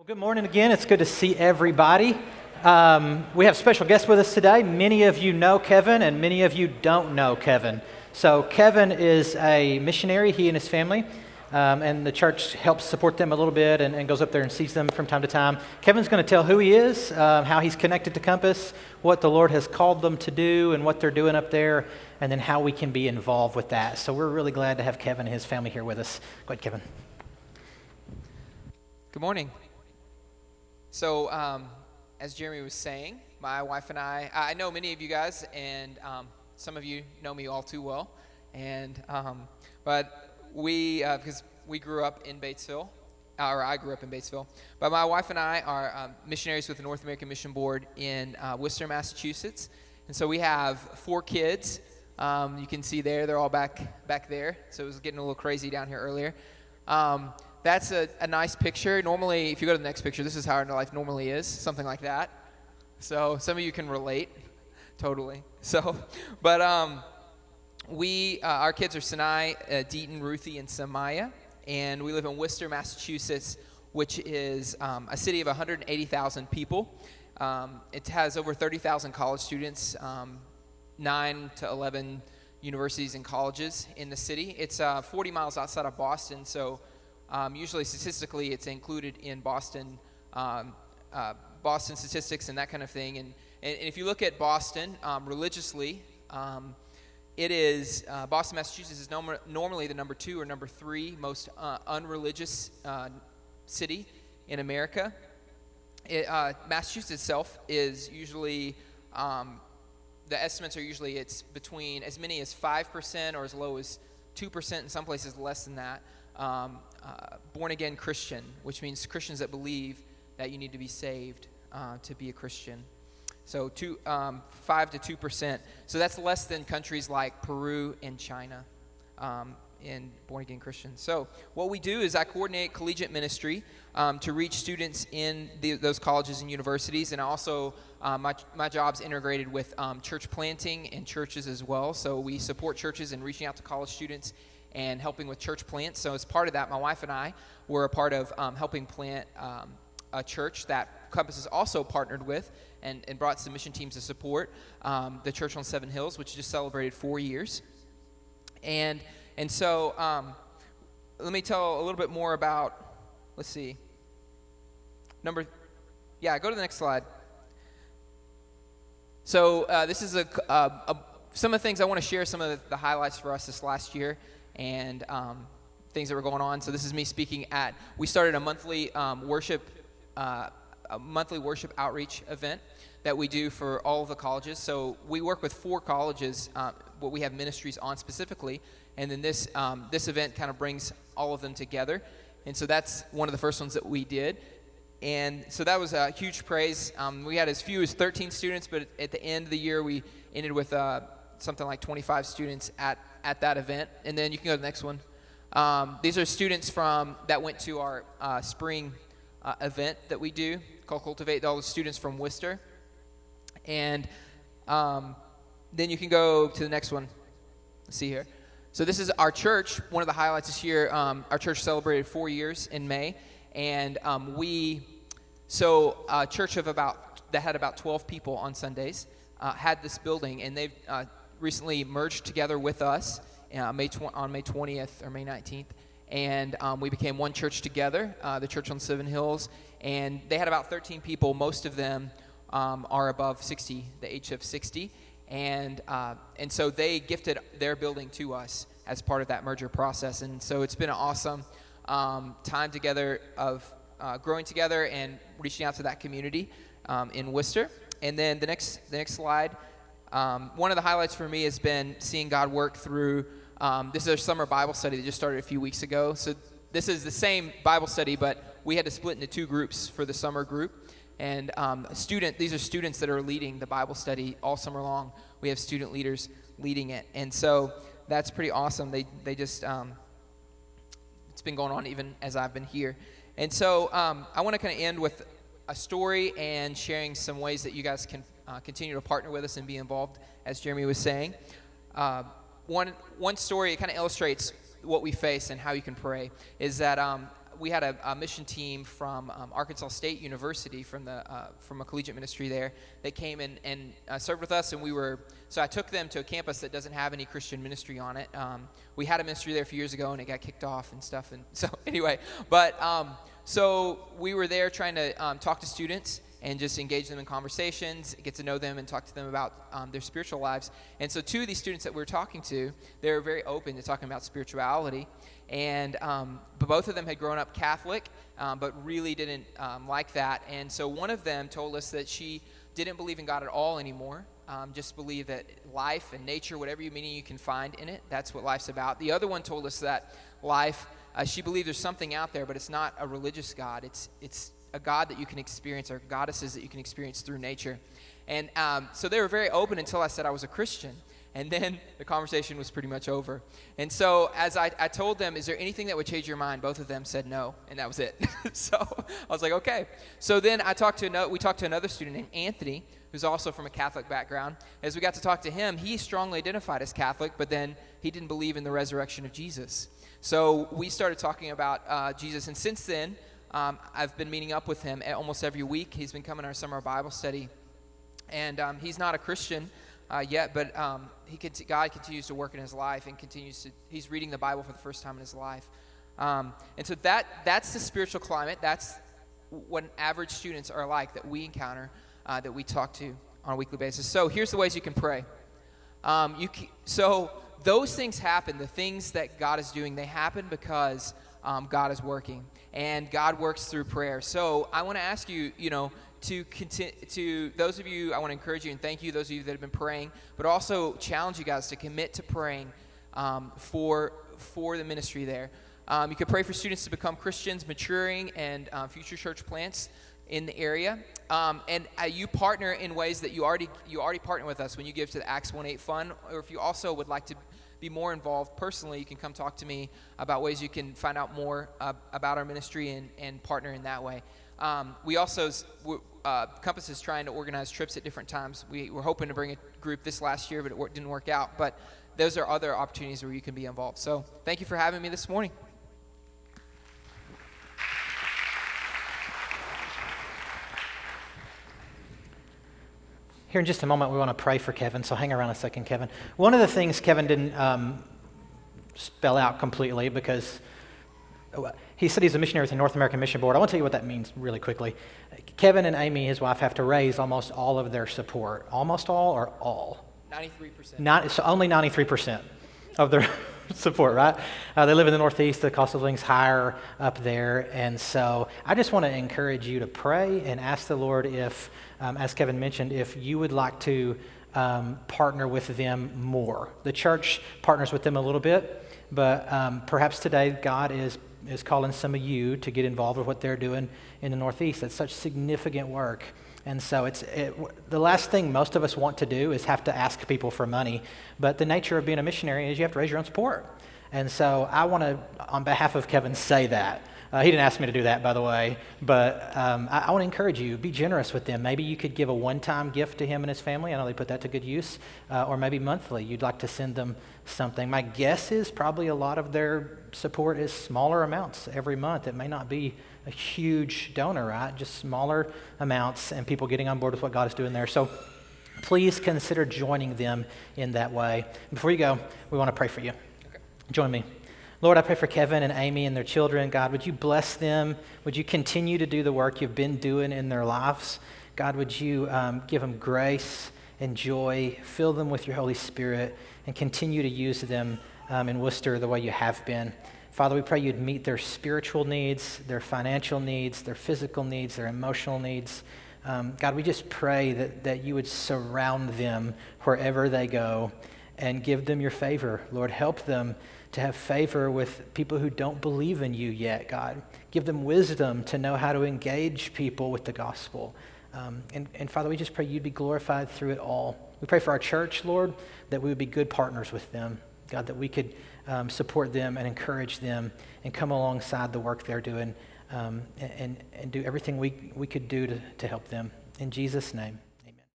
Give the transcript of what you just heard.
Well, good morning again. It's good to see everybody. Um, we have special guests with us today. Many of you know Kevin, and many of you don't know Kevin. So, Kevin is a missionary, he and his family, um, and the church helps support them a little bit and, and, goes up there and sees them from time to time. Kevin's going to tell who he is, uh, how he's connected to Compass, what the Lord has called them to do, and what they're doing up there, and then how we can be involved with that. So, we're really glad to have Kevin and his family here with us. Go ahead, Kevin. Good morning. So, um, as Jeremy was saying, my wife and I, I know many of you guys, and um, some of you know me all too well. And, um, but we, uh, because we grew up in Batesville, or I grew up in Batesville, but my wife and I are um, missionaries with the North American Mission Board in uh, Worcester, Massachusetts. And so we have four kids. Um, you can see there, they're all back, back there. So it was getting a little crazy down here earlier. That's a, a nice picture. Normally, if you go to the next picture, this is how our life normally is, something like that. So some of you can relate, totally. So, but um, we, uh, our kids are Sinai, uh, Deaton, Ruthie, and Samaya, and we live in Worcester, Massachusetts, which is um, a city of 180,000 people. Um, it has over 30,000 college students, um, 9 to 11 universities and colleges in the city. It's uh, 40 miles outside of Boston, so um, usually, statistically, it's included in Boston, um, uh, Boston statistics and that kind of thing. And, and, if you look at Boston um, religiously, um, it is uh, Boston, Massachusetts is nom- normally the number two or number three most uh, unreligious uh, city in America. It, uh, Massachusetts itself is usually um, the estimates are usually it's between as many as five percent or as low as two percent in some places less than that um, uh, born again Christian, which means Christians that believe that you need to be saved uh, to be a Christian. So two, um, five to two percent. So that's less than countries like Peru and China. Um, in born again Christians. So, what we do is I coordinate collegiate ministry um, to reach students in the, those colleges and universities, and also uh, my, my job's integrated with um, church planting and churches as well. So, we support churches in reaching out to college students and helping with church plants. So, as part of that, my wife and I were a part of um, helping plant um, a church that Compass has also partnered with and, and brought some mission teams to support um, the church on Seven Hills, which just celebrated four years. And, and so, um, let me tell a little bit more about, let's see, number, yeah, go to the next slide. So, uh, this is a, uh, a, some of the things I want to share, some of the, the highlights for us this last year and um, things that were going on. So this is me speaking at. We started a monthly um, worship, uh, a monthly worship outreach event that we do for all of the colleges. So we work with four colleges, uh, what we have ministries on specifically, and then this um, this event kind of brings all of them together. And so that's one of the first ones that we did. And so that was a huge praise. Um, we had as few as 13 students, but at the end of the year, we ended with uh, something like 25 students at at that event. And then you can go to the next one. Um, these are students from that went to our uh, spring uh, event that we do called Cultivate. All the students from Worcester. And um, then you can go to the next one. Let's see here. So this is our church. One of the highlights this year, um, our church celebrated four years in May, and um, we, so a church of about that had about 12 people on Sundays, uh, had this building, and they've uh, recently merged together with us uh, May tw- on May 20th or May 19th. And um, we became one church together, uh, the church on Seven Hills. And they had about 13 people. Most of them um, are above 60, the age of 60. And, uh, and so they gifted their building to us as part of that merger process. And so it's been an awesome um, time together of uh, growing together and reaching out to that community um, in Worcester. And then the next, the next slide um, one of the highlights for me has been seeing God work through. Um, this is our summer Bible study that just started a few weeks ago. So this is the same Bible study, but we had to split into two groups for the summer group. And um, student, these are students that are leading the Bible study all summer long. We have student leaders leading it, and so that's pretty awesome. They they just um, it's been going on even as I've been here. And so um, I want to kind of end with a story and sharing some ways that you guys can uh, continue to partner with us and be involved, as Jeremy was saying. Uh, one, one story, it kind of illustrates what we face and how you can pray, is that um, we had a, a, mission team from um, Arkansas State University from the uh, from a collegiate ministry there that came in and uh, served with us, and we were so I took them to a campus that doesn't have any Christian ministry on it. Um, we had a ministry there a few years ago, and it got kicked off and stuff. And so anyway, but um, so we were there trying to um, talk to students and just engage them in conversations, get to know them, and talk to them about um, their spiritual lives. And so, two of these students that we were talking to, they were very open to talking about spirituality. And um, but both of them had grown up Catholic, um, but really didn't um, like that. And so, one of them told us that she didn't believe in God at all anymore. Um, just believe that life and nature, whatever meaning you can find in it, that's what life's about. The other one told us that life, uh, she believed there's something out there, but it's not a religious God. It's it's a God that you can experience or goddesses that you can experience through nature. And um, so they were very open until I said I was a Christian. And then the conversation was pretty much over. And so as I, I told them, is there anything that would change your mind? Both of them said no, and that was it. so I was like, okay. So then I talked to another, we talked to another student named Anthony, who's also from a Catholic background. As we got to talk to him, he strongly identified as Catholic, but then he didn't believe in the resurrection of Jesus. So we started talking about uh, Jesus, and since then, um, I've been meeting up with him almost every week. He's been coming to our summer Bible study. And um, he's not a Christian uh, yet, but um, he God continues to work in his life and continues to, he's reading the Bible for the first time in his life. Um, and so that, that's the spiritual climate. That's what average students are like that we encounter, uh, that we talk to on a weekly basis. So here's the ways you can pray. Um, you can, so those things happen, the things that God is doing, they happen because um, God is working and God works through prayer. So I want to ask you, you know, to continue to those of you, I want to encourage you and thank you, those of you that have been praying, but also challenge you guys to commit to praying um, for for the ministry there. Um, you could pray for students to become Christians, maturing, and uh, future church plants in the area. Um, and uh, you partner in ways that you already you already partner with us when you give to the Acts 1-8 Fund, or if you also would like to be more involved personally, you can come talk to me about ways you can find out more uh, about our ministry and, and partner in that way. Um, we also, uh, Compass is trying to organize trips at different times. We were hoping to bring a group this last year, but it didn't work out. But those are other opportunities where you can be involved. So thank you for having me this morning. Here in just a moment, we want to pray for Kevin, so hang around a second, Kevin. One of the things Kevin didn't um, spell out completely because he said he's a missionary with the North American Mission Board. I want to tell you what that means really quickly. Kevin and Amy, his wife, have to raise almost all of their support. Almost all or all? 93%. Not, so only 93% of their support, right? Uh, they live in the Northeast. The cost of living's higher up there. And so I just want to encourage you to pray and ask the Lord if, um, as Kevin mentioned, if you would like to um, partner with them more. The church partners with them a little bit, but um, perhaps today God is is calling some of you to get involved with what they're doing in the Northeast. It's such significant work. And so it's it, the last thing most of us want to do is have to ask people for money. But the nature of being a missionary is you have to raise your own support. And so I want to, on behalf of Kevin, say that. Uh, he didn't ask me to do that, by the way, but um, I, I want to encourage you be generous with them. Maybe you could give a one time gift to him and his family. I know they put that to good use. Uh, or maybe monthly, you'd like to send them something. My guess is probably a lot of their support is smaller amounts every month. It may not be a huge donor, right? Just smaller amounts and people getting on board with what God is doing there. So please consider joining them in that way. Before you go, we want to pray for you. Okay. Join me. Lord, I pray for Kevin and Amy and their children. God, would you bless them? Would you continue to do the work you've been doing in their lives? God, would you um, give them grace and joy, fill them with your Holy Spirit, and continue to use them um, in Worcester the way you have been. Father, we pray you'd meet their spiritual needs, their financial needs, their physical needs, their emotional needs. Um, God, we just pray that, that you would surround them wherever they go and give them your favor. Lord, help them to have favor with people who don't believe in you yet, God. Give them wisdom to know how to engage people with the gospel. Um, and, and Father, we just pray you'd be glorified through it all. We pray for our church, Lord, that we would be good partners with them. God, that we could um, support them and encourage them and come alongside the work they're doing um, and, and do everything we, we could do to, to help them. In Jesus' name.